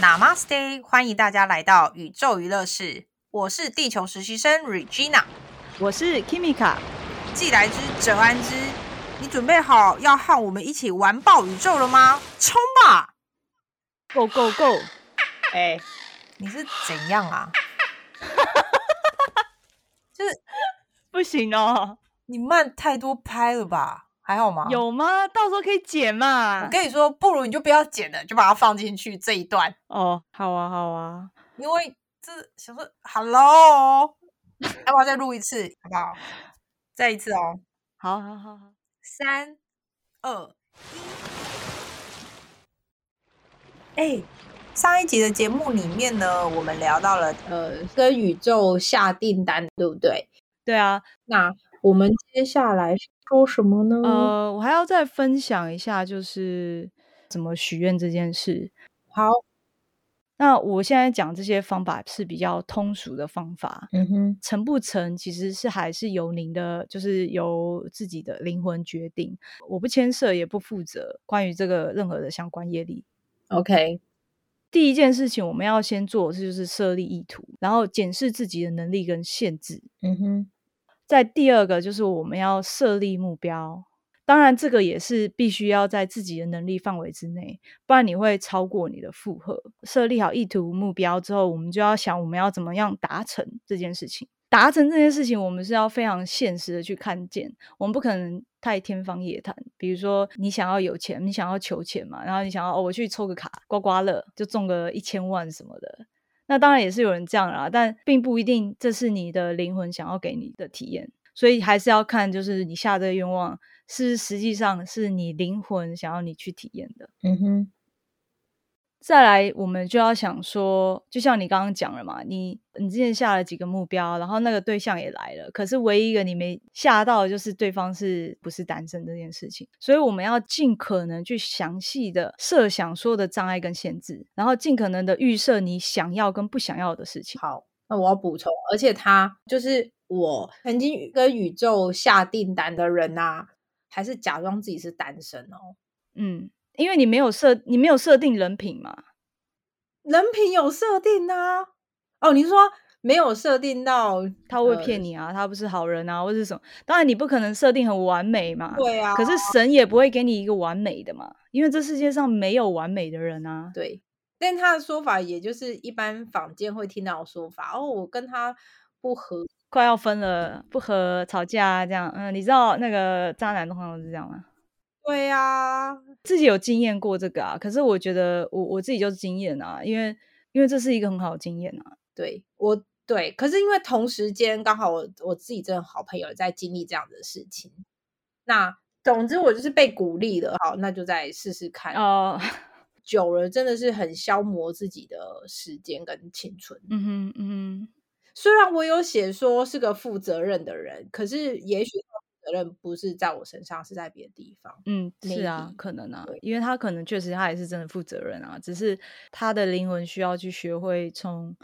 Namaste，欢迎大家来到宇宙娱乐室。我是地球实习生 Regina，我是 Kimika。既来之则安之。你准备好要和我们一起玩爆宇宙了吗？冲吧！Go Go Go！哎，你是怎样啊？就是不行哦，你慢太多拍了吧？还好吗？有吗？到时候可以剪嘛。我跟你说，不如你就不要剪了，就把它放进去这一段。哦，好啊，好啊。因为这想说，Hello，要不要再录一次？好不好？再一次哦。好好好好。三二一。哎，上一集的节目里面呢，我们聊到了呃，跟宇宙下订单，对不对？对啊。那我们接下来。说什么呢？呃，我还要再分享一下，就是怎么许愿这件事。好，那我现在讲这些方法是比较通俗的方法。嗯哼，成不成其实是还是由您的，就是由自己的灵魂决定。我不牵涉，也不负责关于这个任何的相关业力。OK，第一件事情我们要先做，这就是设立意图，然后检视自己的能力跟限制。嗯哼。在第二个就是我们要设立目标，当然这个也是必须要在自己的能力范围之内，不然你会超过你的负荷。设立好意图目标之后，我们就要想我们要怎么样达成这件事情。达成这件事情，我们是要非常现实的去看见，我们不可能太天方夜谭。比如说你想要有钱，你想要求钱嘛，然后你想要哦，我去抽个卡刮刮乐就中个一千万什么的。那当然也是有人这样啦，但并不一定这是你的灵魂想要给你的体验，所以还是要看，就是你下这个愿望是实际上是你灵魂想要你去体验的。嗯哼。再来，我们就要想说，就像你刚刚讲了嘛，你你之前下了几个目标，然后那个对象也来了，可是唯一一个你没下到的就是对方是不是单身这件事情。所以我们要尽可能去详细的设想所有的障碍跟限制，然后尽可能的预设你想要跟不想要的事情。好，那我要补充，而且他就是我曾经跟宇宙下订单的人呐，还是假装自己是单身哦。嗯。因为你没有设，你没有设定人品嘛？人品有设定啊。哦，你说没有设定到他会骗你啊？他不是好人啊，或者什么？当然你不可能设定很完美嘛。对啊。可是神也不会给你一个完美的嘛，因为这世界上没有完美的人啊。对。但他的说法也就是一般坊间会听到的说法。哦，我跟他不合，快要分了，不合，吵架这样。嗯，你知道那个渣男通常都是这样吗？对呀，自己有经验过这个啊，可是我觉得我我自己就是经验啊，因为因为这是一个很好的经验啊。对我对，可是因为同时间刚好我我自己真的好朋友在经历这样的事情，那总之我就是被鼓励的，好，那就再试试看哦。久了真的是很消磨自己的时间跟青春。嗯哼嗯哼，虽然我有写说是个负责任的人，可是也许。责任不是在我身上，是在别的地方。嗯，是啊，可能啊，因为他可能确实他也是真的负责任啊，只是他的灵魂需要去学会从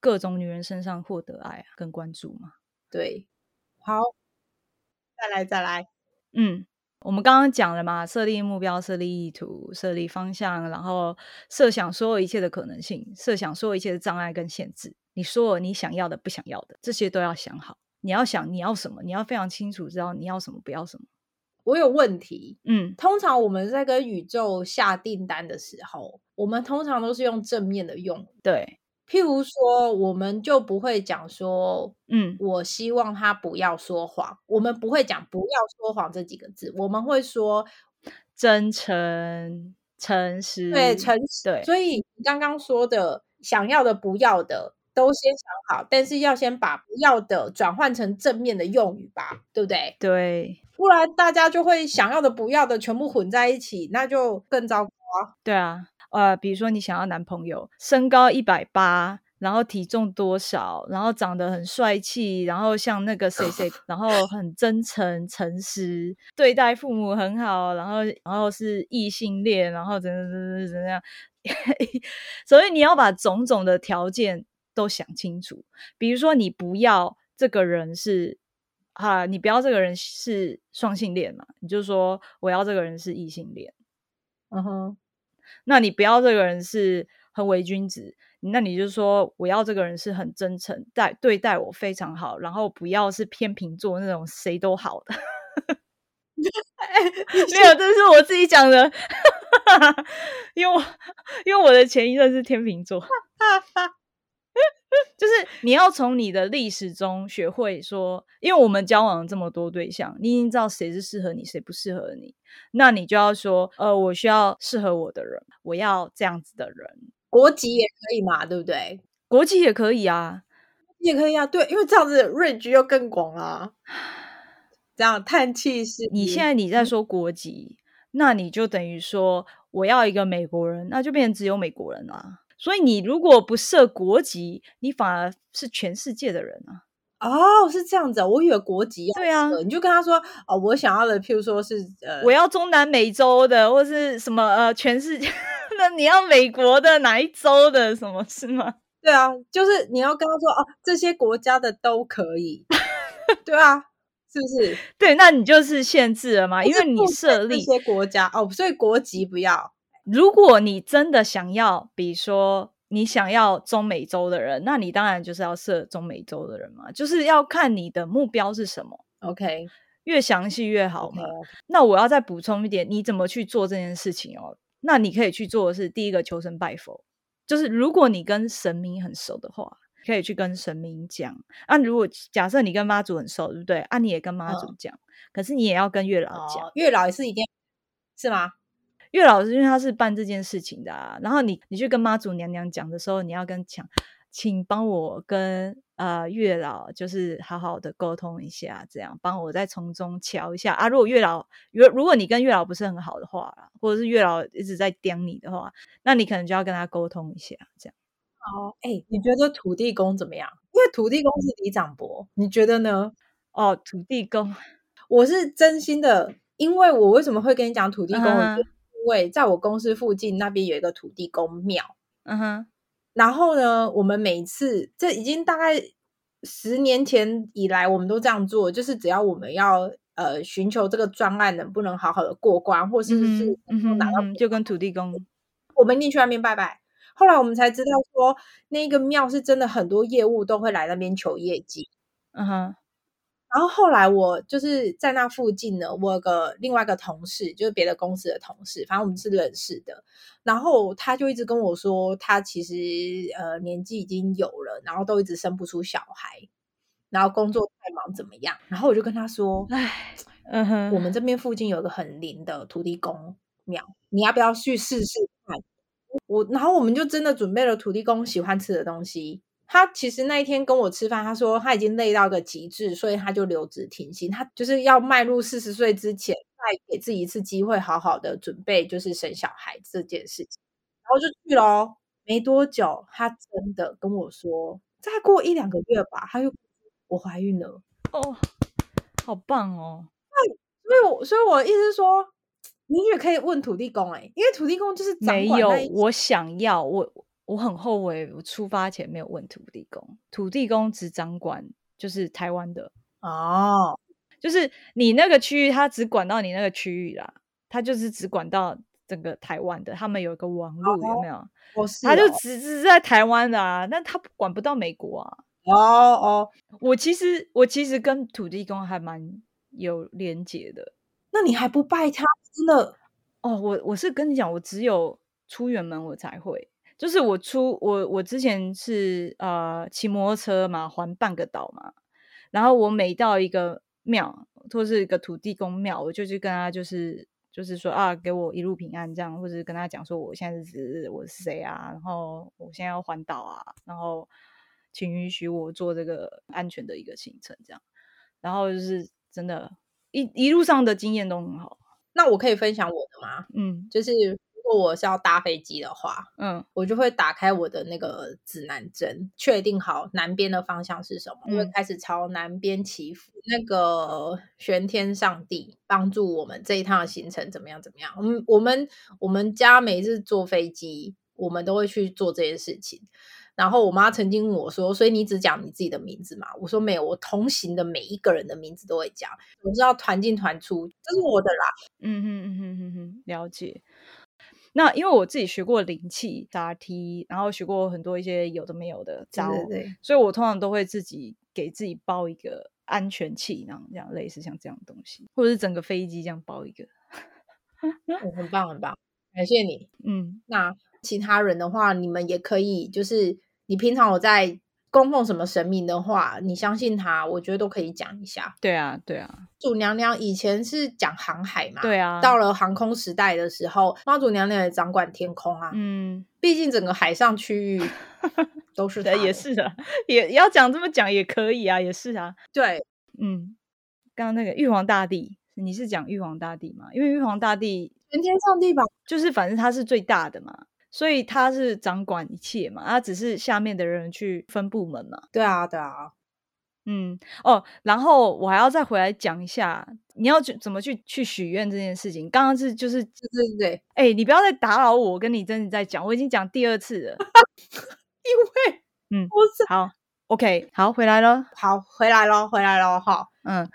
各种女人身上获得爱跟关注嘛。对，好，再来再来。嗯，我们刚刚讲了嘛，设立目标、设立意图、设立方向，然后设想所有一切的可能性，设想所有一切的障碍跟限制。你说你想要的、不想要的，这些都要想好。你要想你要什么，你要非常清楚知道你要什么，不要什么。我有问题，嗯，通常我们在跟宇宙下订单的时候，我们通常都是用正面的用，对。譬如说，我们就不会讲说，嗯，我希望他不要说谎，我们不会讲不要说谎这几个字，我们会说真诚、诚实，对，诚实。对，所以你刚刚说的想要的、不要的。都先想好，但是要先把不要的转换成正面的用语吧，对不对？对，不然大家就会想要的、不要的全部混在一起，那就更糟糕。对啊，呃，比如说你想要男朋友，身高一百八，然后体重多少，然后长得很帅气，然后像那个谁谁，然后很真诚、诚实，对待父母很好，然后然后是异性恋，然后怎怎怎怎样，所以你要把种种的条件。都想清楚，比如说你不要这个人是啊，你不要这个人是双性恋嘛，你就说我要这个人是异性恋，嗯哼，那你不要这个人是很伪君子，那你就说我要这个人是很真诚，待对待我非常好，然后不要是天秤座那种谁都好的。没有，这是我自己讲的，因为我因为我的前一任是天秤座。就是你要从你的历史中学会说，因为我们交往这么多对象，你已经知道谁是适合你，谁不适合你，那你就要说，呃，我需要适合我的人，我要这样子的人，国籍也可以嘛，对不对？国籍也可以啊，也可以啊，对，因为这样子 range 又更广啊。这样叹气是，你现在你在说国籍，那你就等于说我要一个美国人，那就变成只有美国人啦。所以你如果不设国籍，你反而是全世界的人啊！哦，是这样子，我以为国籍对啊，你就跟他说哦，我想要的，譬如说是呃，我要中南美洲的，或是什么呃，全世界，那你要美国的哪一州的什么是吗？对啊，就是你要跟他说哦，这些国家的都可以，对啊，是不是？对，那你就是限制了嘛，因为你设立这些国家哦，所以国籍不要。如果你真的想要，比如说你想要中美洲的人，那你当然就是要设中美洲的人嘛，就是要看你的目标是什么。OK，越详细越好嘛。那我要再补充一点，你怎么去做这件事情哦？那你可以去做的是第一个求神拜佛，就是如果你跟神明很熟的话，可以去跟神明讲。啊，如果假设你跟妈祖很熟，对不对？啊，你也跟妈祖讲，可是你也要跟月老讲，月老也是一定，是吗？月老是因为他是办这件事情的啊，然后你你去跟妈祖娘娘讲的时候，你要跟讲，请帮我跟呃月老就是好好的沟通一下，这样帮我再从中瞧一下啊。如果月老如如果你跟月老不是很好的话，或者是月老一直在刁你的话，那你可能就要跟他沟通一下，这样。哦，哎，你觉得土地公怎么样？因为土地公是李长伯，你觉得呢？哦，土地公，我是真心的，因为我为什么会跟你讲土地公？因为在我公司附近那边有一个土地公庙，嗯哼，然后呢，我们每次这已经大概十年前以来，我们都这样做，就是只要我们要呃寻求这个专案能不能好好的过关，或是是拿到就跟土地公，我们一定去那边拜拜。后来我们才知道说，那个庙是真的很多业务都会来那边求业绩，嗯哼。然后后来我就是在那附近呢，我有个另外一个同事，就是别的公司的同事，反正我们是认识的。然后他就一直跟我说，他其实呃年纪已经有了，然后都一直生不出小孩，然后工作太忙怎么样？然后我就跟他说，哎，嗯哼，我们这边附近有个很灵的土地公庙，你要不要去试试看？我然后我们就真的准备了土地公喜欢吃的东西。他其实那一天跟我吃饭，他说他已经累到个极致，所以他就留职停薪。他就是要迈入四十岁之前，再给自己一次机会，好好的准备，就是生小孩这件事情。然后就去喽，没多久，他真的跟我说，再过一两个月吧，他又我怀孕了。哦，好棒哦！那所以，我所以我意思是说，你也可以问土地公，哎，因为土地公就是没有我想要我。我很后悔，我出发前没有问土地公。土地公只掌管就是台湾的哦，就是你那个区域，他只管到你那个区域啦，他就是只管到整个台湾的。他们有一个网络，有没有？他就只是在台湾的啊，但他管不到美国啊。哦哦，我其实我其实跟土地公还蛮有连结的。那你还不拜他？真的？哦，我我是跟你讲，我只有出远门我才会。就是我出我我之前是呃骑摩托车嘛，环半个岛嘛，然后我每到一个庙或是一个土地公庙，我就去跟他就是就是说啊，给我一路平安这样，或者跟他讲说我现在是我是谁啊，然后我现在要环岛啊，然后请允许我做这个安全的一个行程这样，然后就是真的，一一路上的经验都很好。那我可以分享我的吗？嗯，就是。如果我是要搭飞机的话，嗯，我就会打开我的那个指南针，确定好南边的方向是什么，我会开始朝南边祈福，那个玄天上帝帮助我们这一趟的行程怎么样怎么样。我们我们我们家每次坐飞机，我们都会去做这件事情。然后我妈曾经问我说：“所以你只讲你自己的名字嘛？”我说：“没有，我同行的每一个人的名字都会讲。我知道团进团出，这是我的啦。”嗯哼嗯哼哼哼，了解。那因为我自己学过灵气、打 T，然后学过很多一些有的没有的招，对对所以我通常都会自己给自己包一个安全气囊，这样类似像这样的东西，或者是整个飞机这样包一个。对，很棒很棒，感谢你。嗯，那其他人的话，你们也可以，就是你平常有在供奉什么神明的话，你相信他，我觉得都可以讲一下。对啊，对啊，祖娘娘以前是讲航海嘛，对啊，到了航空时代的时候，妈祖娘娘也掌管天空啊。嗯，毕竟整个海上区域 都是的，也是的，也要讲这么讲也可以啊，也是啊，对，嗯，刚刚那个玉皇大帝，你是讲玉皇大帝吗？因为玉皇大帝全天上帝吧。就是反正他是最大的嘛，所以他是掌管一切嘛，他只是下面的人去分部门嘛。对啊，对啊，嗯，哦，然后我还要再回来讲一下，你要去怎么去去许愿这件事情。刚刚是就是，对对对对，哎、你不要再打扰我，我跟你真的在讲，我已经讲第二次了。因为嗯，我是好，OK，好，回来了。好回来咯，回来咯，好。嗯，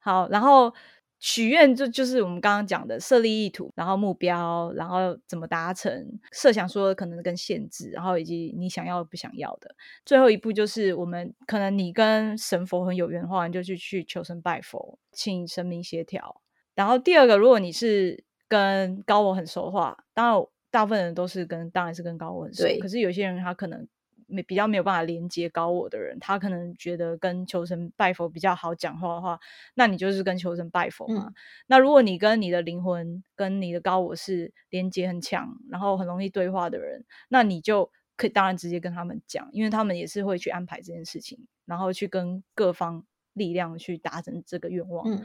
好，然后许愿就就是我们刚刚讲的设立意图，然后目标，然后怎么达成，设想说可能跟限制，然后以及你想要不想要的。最后一步就是我们可能你跟神佛很有缘的话，你就去去求神拜佛，请神明协调。然后第二个，如果你是跟高我很熟的话，当然大部分人都是跟当然是跟高我很熟对，可是有些人他可能没比较没有办法连接高我的人，他可能觉得跟求神拜佛比较好讲话的话，那你就是跟求神拜佛嘛。嗯那如果你跟你的灵魂跟你的高我是连接很强，然后很容易对话的人，那你就可以当然直接跟他们讲，因为他们也是会去安排这件事情，然后去跟各方力量去达成这个愿望。嗯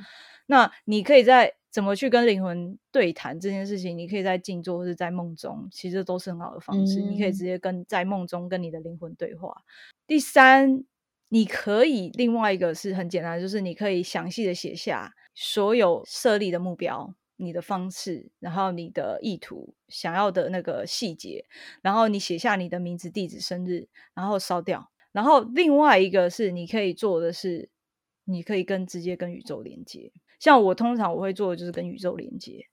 那你可以在怎么去跟灵魂对谈这件事情，你可以在静坐或者在梦中，其实都是很好的方式。你可以嗯直接跟在梦中跟你的灵魂对话。第三，你可以另外一个是很简单，就是你可以详细的写下所有设立的目标。你的方式，然后你的意图，想要的那个细节，然后你写下你的名字、地址、生日，然后烧掉。然后另外一个是你可以做的是，你可以跟直接跟宇宙连接。像我通常我会做的就是跟宇宙连接。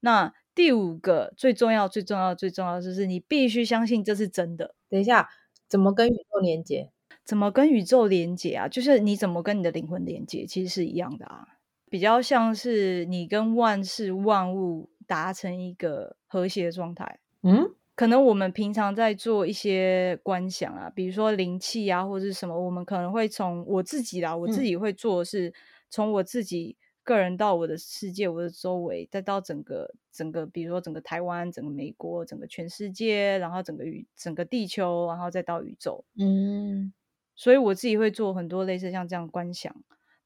那第五个最重要、最重要、最重要的就是你必须相信这是真的。等一下，怎么跟宇宙连接？怎么跟宇宙连接啊？就是你怎么跟你的灵魂连接，其实是一样的啊。比较像是你跟万事万物达成一个和谐的状态。嗯可能我们平常在做一些观想啊，比如说灵气啊，或者是什么，我们可能会从我自己啦，我自嗯己会做的是从我自己个人到我的世界、我的周围，再到整个整个，比如说整个台湾、整个美国、整个全世界，然后整个宇整个地球，然后再到宇宙。嗯所以我自己会做很多类似像这样观想，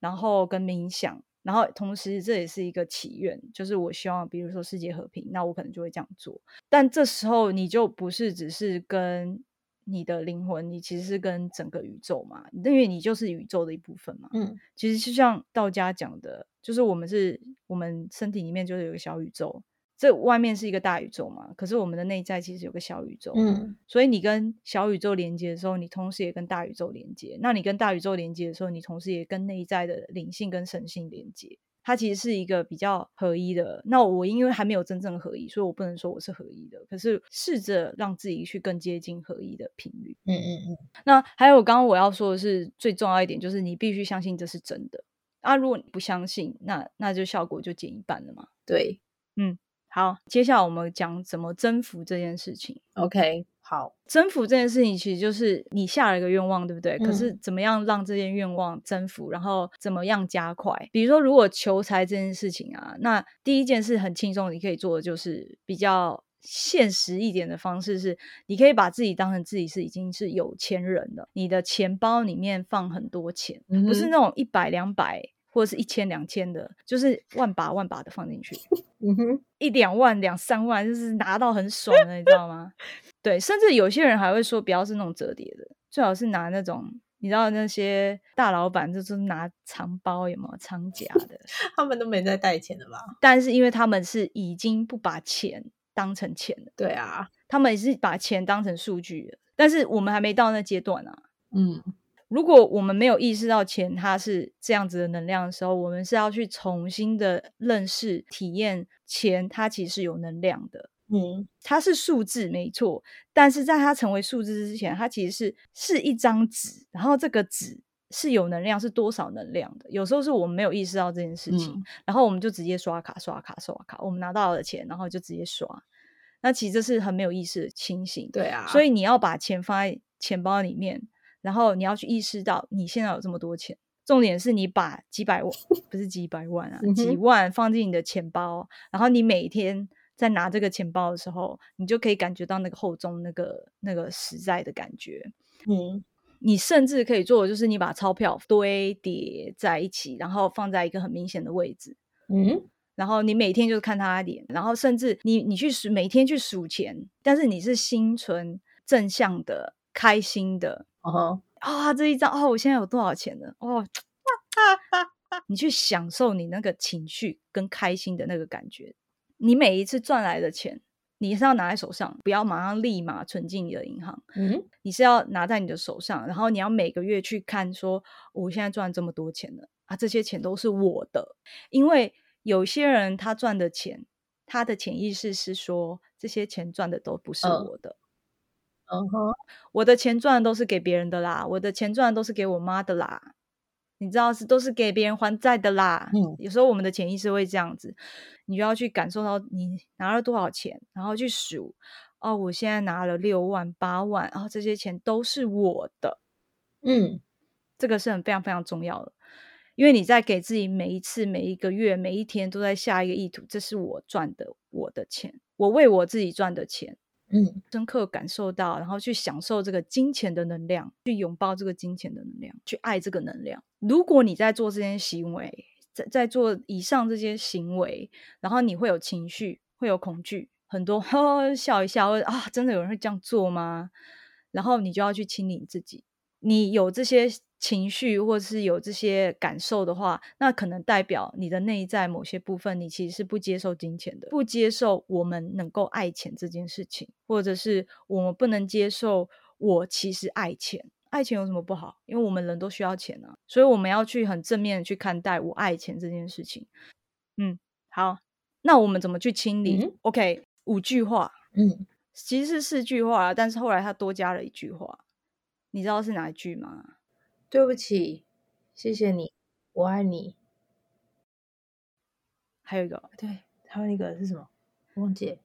然后跟冥想，然后同时这也是一个祈愿，就是我希望比如说世界和平，那我可能就会这样做。但这时候你就不是只是跟你的灵魂，你其实是跟整个宇宙嘛，因为你就是宇宙的一部分嘛。嗯其实就像道家讲的，就是我们是我们身体里面就是有个小宇宙，这外面是一个大宇宙嘛，可是我们的内在其实有个小宇宙。嗯所以你跟小宇宙连接的时候，你同时也跟大宇宙连接。那你跟大宇宙连接的时候，你同时也跟内在的灵性跟神性连接。它其实是一个比较合一的。那我因为还没有真正合一，所以我不能说我是合一的。可是试着让自己去更接近合一的频率。嗯嗯嗯，那还有刚刚我要说的是最重要一点，就是你必须相信这是真的。啊，如果你不相信，那那就效果就减一半了嘛。对好，接下来我们讲怎么征服这件事情。，OK，好，征服这件事情，其实就是你下了一个愿望，对不对？可是嗯怎么样让这件愿望征服，然后怎么样加快？比如说，如果求财这件事情啊，那第一件事很轻松，你可以做的就是比较现实一点的方式是，你可以把自己当成自己是已经是有钱人了，你的钱包里面放很多钱，不是那种一百两百或者是一千两千的，就是万把万把的放进去。嗯哼，一两万、两三万，就是拿到很爽的，你知道吗？对，甚至有些人还会说，不要是那种折叠的，最好是拿那种，你知道那些大老板就是拿长包，有没有长夹的？他们都没在带钱的吧？但是因为他们是已经不把钱当成钱了，对啊，他们也是把钱当成数据了。但是我们还没到那阶段啊。嗯如果我们没有意识到钱它是这样子的能量的时候，我们是要去重新的认识、体验钱，它其实是有能量的。嗯，它是数字没错，但是在它成为数字之前，它其实是是一张纸，然后这个纸是有能量，是多少能量的？有时候是我们没有意识到这件事情，然后我们就直接刷卡、刷卡、刷卡，我们拿到了钱，然后就直接刷。那其实这是很没有意识的情形，对啊，所以你要把钱放在钱包里面，然后你要去意识到你现在有这么多钱。重点是你把几百万，不是几百万啊，几万放进你的钱包，然后你每天在拿这个钱包的时候，你就可以感觉到那个厚重、那个那个实在的感觉。嗯，你甚至可以做的就是你把钞票堆叠在一起，然后放在一个很明显的位置。嗯，然后你每天就是看他的脸，然后甚至你你去数每天去数钱，但是你是心存正向的、开心的。哦。啊，这一张哦，我现在有多少钱呢？哦，你去享受你那个情绪跟开心的那个感觉。你每一次赚来的钱，你是要拿在手上，不要马上立马存进你的银行。嗯，你是要拿在你的手上，然后你要每个月去看，说我现在赚这么多钱了啊，这些钱都是我的。因为有些人他赚的钱，他的潜意识是说，这些钱赚的都不是我的。嗯哼，我的钱赚的都是给别人的啦，我的钱赚的都是给我妈的啦，你知道是都是给别人还债的啦。嗯，有时候我们的潜意识会这样子，你就要去感受到你拿了多少钱，然后去数哦，我现在拿了六万八万，然后这些钱都是我的。嗯，这个是很非常非常重要的，因为你在给自己每一次、每一个月、每一天都在下一个意图，这是我赚的，我的钱，我为我自己赚的钱。嗯，深刻感受到，然后去享受这个金钱的能量，去拥抱这个金钱的能量，去爱这个能量。如果你在做这些行为，在在做以上这些行为，然后你会有情绪，会有恐惧，很多 笑一笑啊，真的有人会这样做吗？然后你就要去清理自己，你有这些。情绪或者是有这些感受的话，那可能代表你的内在某些部分，你其实是不接受金钱的，不接受我们能够爱钱这件事情，或者是我们不能接受我其实爱钱，爱钱有什么不好？因为我们人都需要钱啊，所以我们要去很正面的去看待我爱钱这件事情。嗯，好，那我们怎么去清理？OK，五句话，嗯，其实是四句话，但是后来他多加了一句话，你知道是哪一句吗？对不起，谢谢你，我爱你。还有一个，对，还有一个是什么？忘记，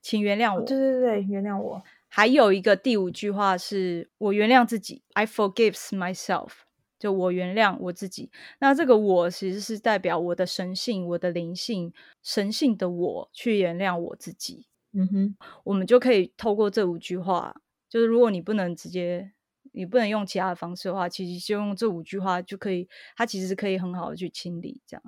请原谅我。对对对，原谅我。还有一个第五句话是我原谅自己，I forgive myself，就我原谅我自己。那这个我其实是代表我的神性、我的灵性、神性的我去原谅我自己。嗯哼，我们就可以透过这五句话，就是如果你不能直接。你不能用其他的方式的话，其实就用这五句话就可以，它其实可以很好的去清理，这样，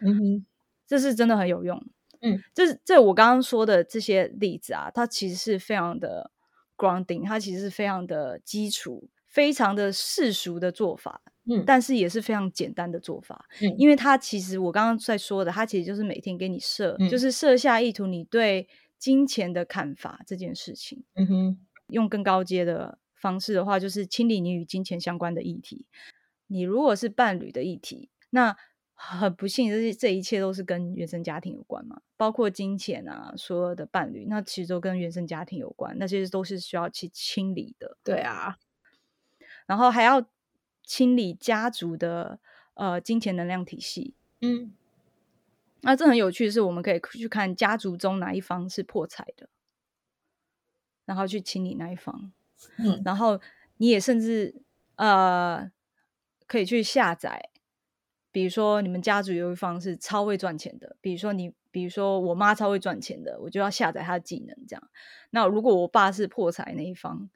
嗯哼，这是真的很有用，嗯，这这我刚刚说的这些例子啊，它其实是非常的 grounding，它其实是非常的基础，非常的世俗的做法，嗯，但是也是非常简单的做法，嗯，因为它其实我刚刚在说的，它其实就是每天给你设，就是设下意图你对金钱的看法这件事情，嗯哼，用更高阶的。方式的话，就是清理你与金钱相关的议题。你如果是伴侣的议题，那很不幸，这些这一切都是跟原生家庭有关嘛，包括金钱啊，所有的伴侣，那其实都跟原生家庭有关，那些都是需要去清理的。对啊，然后还要清理家族的呃金钱能量体系。嗯，那这很有趣的是，我们可以去看家族中哪一方是破财的，然后去清理那一方。嗯，然后你也甚至呃可以去下载，比如说你们家族有一方是超会赚钱的，比如说你，比如说我妈超会赚钱的，我就要下载她的技能，这样。那如果我爸是破财那一方，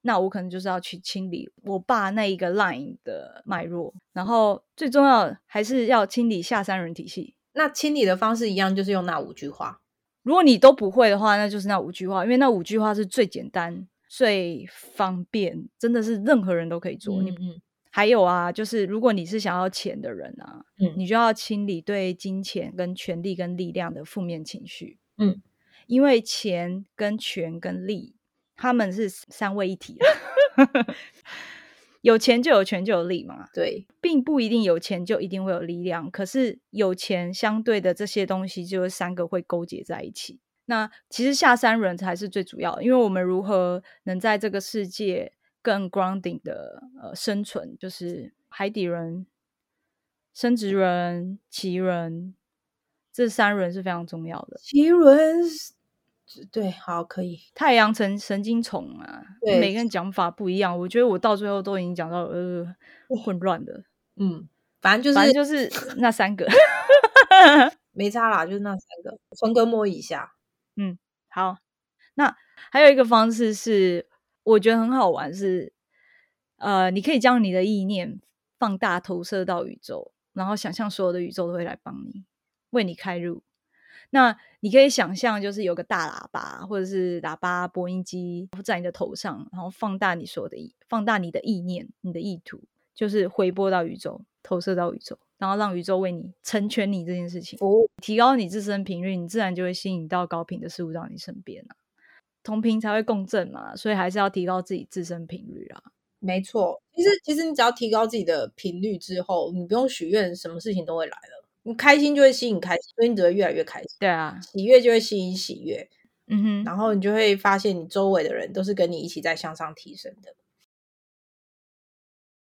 那我可能就是要去清理我爸那一个 line 的脉络，然后最重要还是要清理下三人体系。那清理的方式一样，就是用那五句话。如果你都不会的话，那就是那五句话，因为那五句话是最简单。最方便，真的是任何人都可以做。你还有啊，就是如果你是想要钱的人啊，嗯，你就要清理对金钱、跟权力、跟力量的负面情绪。嗯，因为钱、跟权、跟力，他们是三位一体。有钱就有权就有力嘛。对，并不一定有钱就一定会有力量。可是有钱相对的这些东西，就是三个会勾结在一起。那其实下三轮才是最主要的，因为我们如何能在这个世界更 grounding 的呃生存，就是海底人、生殖人、奇人这三轮是非常重要的。奇人，对，好，可以。太阳神神经虫啊，每个人讲法不一样，我觉得我到最后都已经讲到呃混乱的。嗯，反正就是反正就是那三个，没差啦，就是那三个，分割摸一下。嗯，好。那还有一个方式是，我觉得很好玩，是呃，你可以将你的意念放大，投射到宇宙，然后想象所有的宇宙都会来帮你，为你开路。那你可以想象，就是有个大喇叭，或者是喇叭播音机在你的头上，然后放大你所有的意，放大你的意念，你的意图，就是回播到宇宙，投射到宇宙。然后让宇宙为你成全你这件事情，提高你自身频率，你自然就会吸引到高频的事物到你身边啊。同频才会共振嘛，所以还是要提高自己自身频率啊。没错，其实其实你只要提高自己的频率之后，你不用许愿，什么事情都会来了。你开心就会吸引开心，所以你只会越来越开心。对啊，喜悦就会吸引喜悦。嗯哼，然后你就会发现，你周围的人都是跟你一起在向上提升的。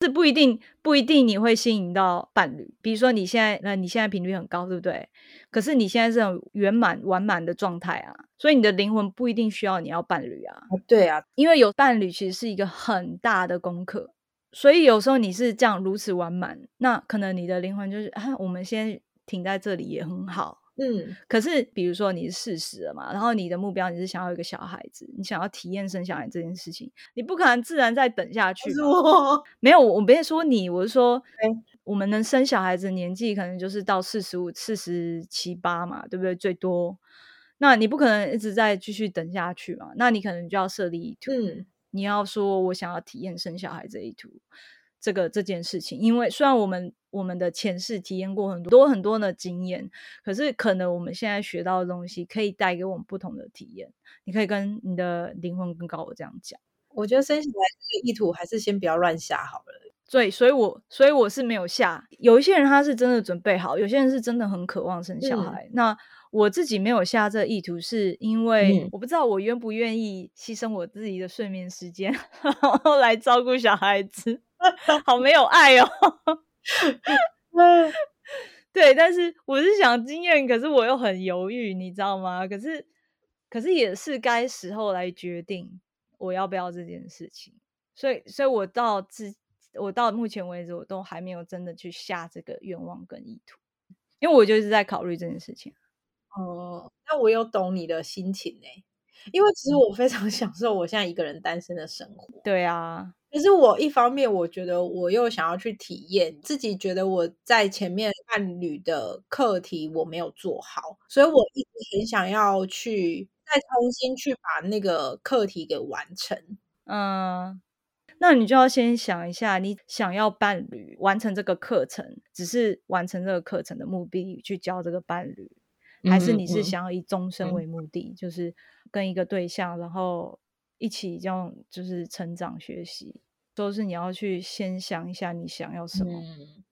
是不一定，不一定你会吸引到伴侣。比如说你现在，那你现在频率很高，对不对？可是你现在是很圆满、完满的状态啊，所以你的灵魂不一定需要你要伴侣啊。对啊，因为有伴侣其实是一个很大的功课，所以有时候你是这样如此完满，那可能你的灵魂就是啊，我们先停在这里也很好。嗯，可是比如说你是事实了嘛，然后你的目标你是想要一个小孩子，你想要体验生小孩这件事情，你不可能自然再等下去。没有，我没说你，我是说，我们能生小孩子年纪可能就是到四十五、四十七八嘛，对不对？最多，那你不可能一直在继续等下去嘛，那你可能就要设立意图，你要说我想要体验生小孩这一图。这个这件事情，因为虽然我们我们的前世体验过很多很多的经验，可是可能我们现在学到的东西可以带给我们不同的体验。你可以跟你的灵魂跟高我这样讲。我觉得生小孩这个意图还是先不要乱下好了。对，所以我所以我是没有下。有一些人他是真的准备好，有些人是真的很渴望生小孩。那我自己没有下这意图，是因为我不知道我愿不愿意牺牲我自己的睡眠时间，然后来照顾小孩子。好没有爱哦，对，但是我是想经验，可是我又很犹豫，你知道吗？可是，可是也是该时候来决定我要不要这件事情。所以，所以我到至我到目前为止，我都还没有真的去下这个愿望跟意图，因为我就是在考虑这件事情。哦，那我有懂你的心情呢，因为其实我非常享受我现在一个人单身的生活。对啊。可是我一方面，我觉得我又想要去体验，自己觉得我在前面伴侣的课题我没有做好，所以我一直很想要去再重新去把那个课题给完成。嗯，那你就要先想一下，你想要伴侣完成这个课程，只是完成这个课程的目的去教这个伴侣，还是你是想要以终身为目的，就是跟一个对象，然后一起这样就是成长学习。都是你要去先想一下你想要什么。嗯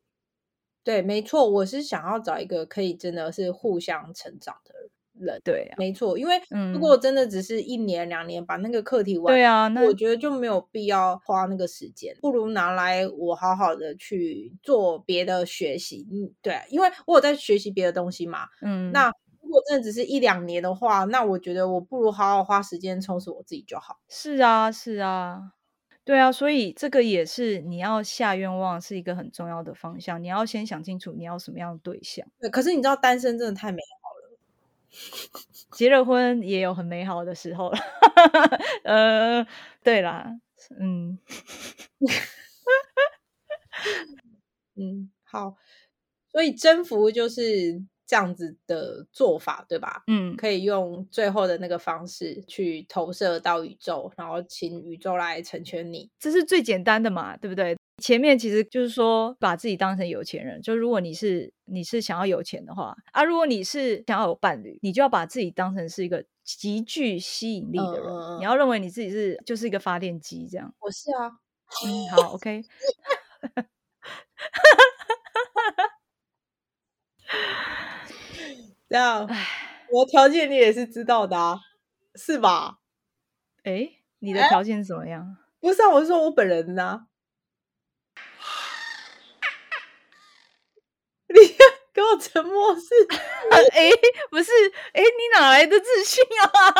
对，没错，我是想要找一个可以真的是互相成长的人。对，没错，因为如果真的只是一年两年把那个课题完，对啊，那我觉得就没有必要花那个时间，不如拿来我好好的去做别的学习。嗯，对，因为我有在学习别的东西嘛。嗯，那如果真的只是一两年的话，那我觉得我不如好好花时间充实我自己就好。是啊，是啊。对啊，所以这个也是你要下愿望是一个很重要的方向。你要先想清楚你要什么样的对象。对，可是你知道单身真的太美好了，结了婚也有很美好的时候了。呃，对啦，嗯，嗯，好，所以征服就是。这样子的做法，对吧？嗯，可以用最后的那个方式去投射到宇宙，然后请宇宙来成全你，这是最简单的嘛，对不对？前面其实就是说把自己当成有钱人，就如果你是你是想要有钱的话啊，如果你是想要有伴侣，你就要把自己当成是一个极具吸引力的人，你要认为你自己是就是一个发电机这样。我是啊，嗯，好，OK。这样，我条件你也是知道的啊，是吧？哎，你的条件怎么样？不是啊，我是说我本人呢。你给我沉默是？哎，不是，哎，你哪来的自信啊？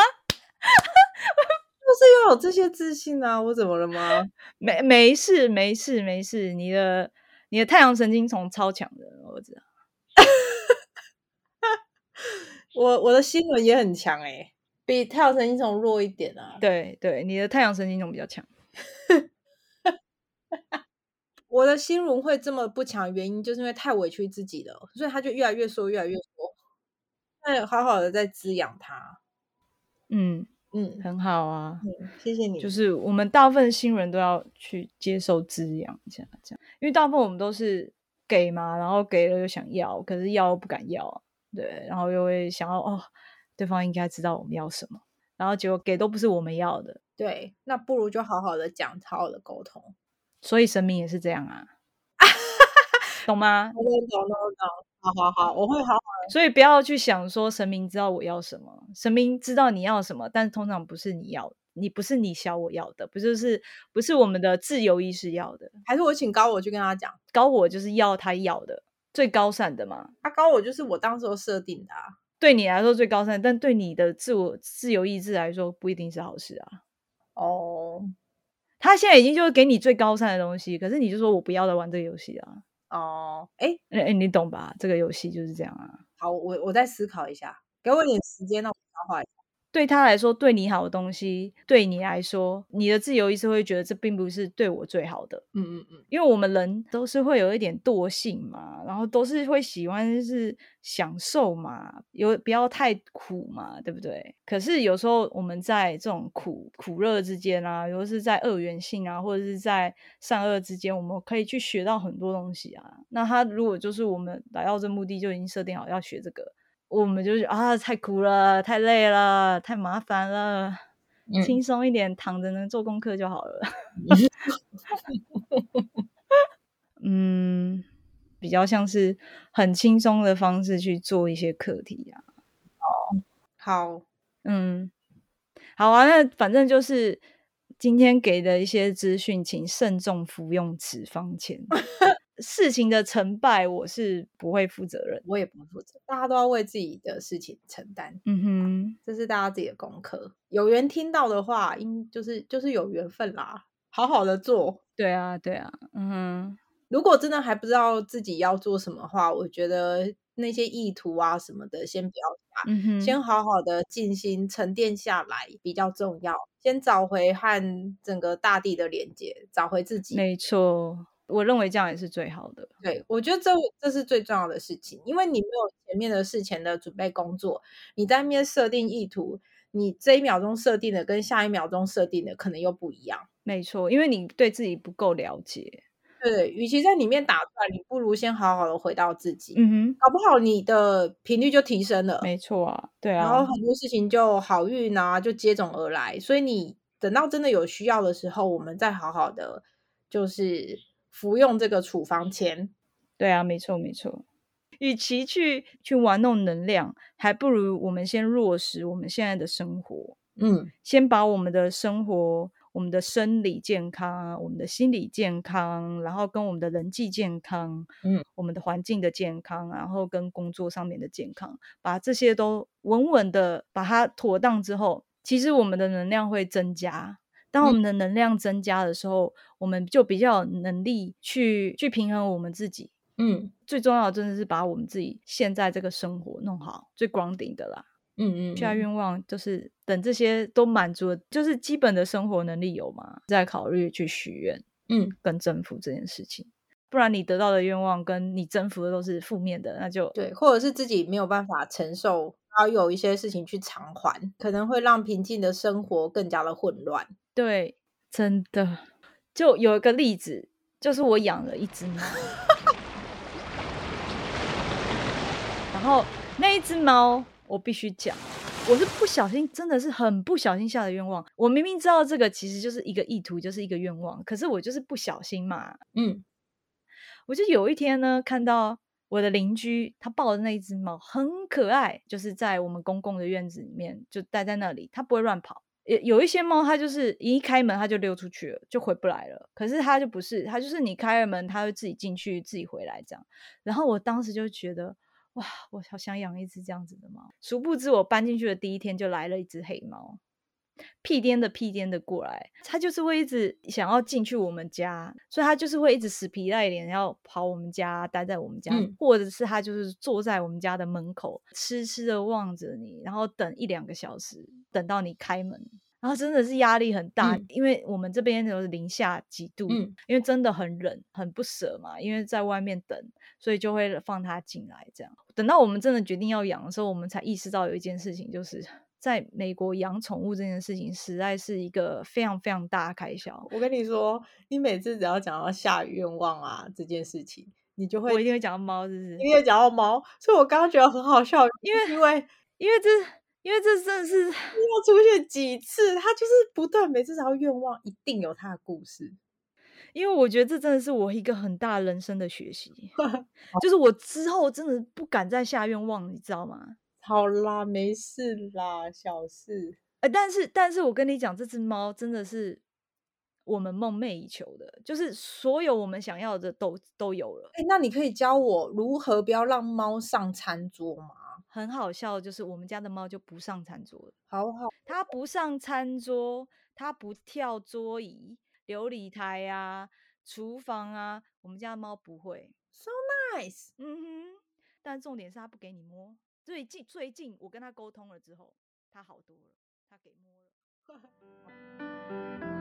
就是要有这些自信啊！我怎么了吗？没没事没事没事，你的你的太阳神经丛超强的，我知道。我我的新闻也很强哎，比太阳神经丛弱一点啊。对对，你的太阳神经丛比较强。我的心轮会这么不强，原因就是因为太委屈自己了，所以他就越来越缩，越来越缩。那好好的在滋养他。嗯。嗯，很好啊，谢谢你。就是我们大部分新人都要去接受滋养一下，这样，因为大部分我们都是给嘛，然后给了又想要，可是要又不敢要，对，然后又会想要哦，对方应该知道我们要什么，然后结果给都不是我们要的，对，那不如就好好的讲，好好的沟通。所以神明也是这样啊，懂吗？懂懂懂懂。好好好，我会好好。所以不要去想说神明知道我要什么，神明知道你要什么，但是通常不是你要，你不是你想我要的，不就是不是我们的自由意识要的？还是我请高我去跟他讲，高我就是要他要的最高善的嘛？他高我就是我当时设定的，啊对你来说最高善，但对你的自我自由意志来说不一定是好事啊。哦，他现在已经就是给你最高善的东西，可是你就说我不要来玩这个游戏啊。哦，哎哎，你懂吧？这个游戏就是这样啊。好，我我再思考一下，给我一点时间，让我消化一下。对他来说，对你好的东西，对你来说，你的自由意识会觉得这并不是对我最好的。嗯嗯嗯，因为我们人都是会有一点惰性嘛，然后都是会喜欢是享受嘛，有不要太苦嘛，对不对？可是有时候我们在这种苦苦乐之间啊，尤其是在二元性啊，或者是在善恶之间，我们可以去学到很多东西啊。那他如果就是我们来到这目的就已经设定好要学这个。我们就是啊，太苦了，太累了，太麻烦了，轻松一点，躺着能做功课就好了。嗯，比较像是很轻松的方式去做一些课题啊。哦，好，嗯，好啊，那反正就是今天给的一些资讯，请慎重服用此方钱。事情的成败，我是不会负责任，我也不负责。大家都要为自己的事情承担。嗯哼，这是大家自己的功课。有缘听到的话，应就是就是有缘分啦。好好的做。对啊，对啊。嗯哼，如果真的还不知道自己要做什么话，我觉得那些意图啊什么的，先不要下，嗯哼，先好好的静心沉淀下来比较重要。先找回和整个大地的连接，找回自己。没错。我认为这样也是最好的。对，我觉得这这是最重要的事情，因为你没有前面的事前的准备工作，你在那边设定意图，你这一秒钟设定的跟下一秒钟设定的可能又不一样。没错，因为你对自己不够了解。对，与其在里面打转，你不如先好好的回到自己。嗯哼，搞不好你的频率就提升了。没错啊，对啊，然后很多事情就好运啊，就接踵而来。所以你等到真的有需要的时候，我们再好好的就是。服用这个处方前，对啊，没错没错。与其去去玩弄能量，还不如我们先落实我们现在的生活。嗯，先把我们的生活、我们的生理健康、我们的心理健康，然后跟我们的人际健康，嗯，我们的环境的健康，然后跟工作上面的健康，把这些都稳稳的把它妥当之后，其实我们的能量会增加。当我们的能量增加的时候，我们就比较有能力去去平衡我们自己。嗯，最重要的真的是把我们自己现在这个生活弄好，最光顶的啦。嗯嗯，下愿望就是等这些都满足了，就是基本的生活能力有嘛，再考虑去许愿。嗯，跟征服这件事情，不然你得到的愿望跟你征服的都是负面的，那就对，或者是自己没有办法承受，然后有一些事情去偿还，可能会让平静的生活更加的混乱。对，真的，就有一个例子，就是我养了一只猫，然后那一只猫，我必须讲，我是不小心，真的是很不小心下的愿望。我明明知道这个其实就是一个意图，就是一个愿望，可是我就是不小心嘛。嗯，我就有一天呢，看到。我的邻居他抱的那一只猫很可爱，就是在我们公共的院子里面就待在那里，它不会乱跑。有有一些猫，它就是一开门它就溜出去了，就回不来了。可是它就不是，它就是你开了门，它会自己进去，自己回来这样。然后我当时就觉得，哇，我好想养一只这样子的猫。殊不知我搬进去的第一天就来了一只黑猫。屁颠的屁颠的过来，他就是会一直想要进去我们家，所以他就是会一直死皮赖脸要跑我们家，待在我们家，或者是他就是坐在我们家的门口，痴痴的望着你，然后等一两个小时，等到你开门，然后真的是压力很大，因为我们这边都是零下几度，因为真的很冷，很不舍嘛，因为在外面等，所以就会放他进来，这样。等到我们真的决定要养的时候，我们才意识到有一件事情就是。在美国养宠物这件事情，实在是一个非常非常大的开销。我跟你说，你每次只要讲到下愿望啊这件事情，你就会我一定会讲到猫，是不是？因为讲到猫，所以我刚刚觉得很好笑，因为因为因为这因为这真的是要出现几次，它就是不断每次只要愿望，一定有它的故事。因为我觉得这真的是我一个很大人生的学习，就是我之后真的不敢再下愿望，你知道吗？好啦，没事啦，小事。哎，但是，但是我跟你讲，这只猫真的是我们梦寐以求的，就是所有我们想要的都都有了。哎，那你可以教我如何不要让猫上餐桌吗？很好笑，就是我们家的猫就不上餐桌好好，它不上餐桌，它不跳桌椅、琉璃台啊、厨房啊，我们家的猫不会。So nice。嗯哼，但重点是它不给你摸。最近最近我跟他沟通了之后，他好多了，他给摸了。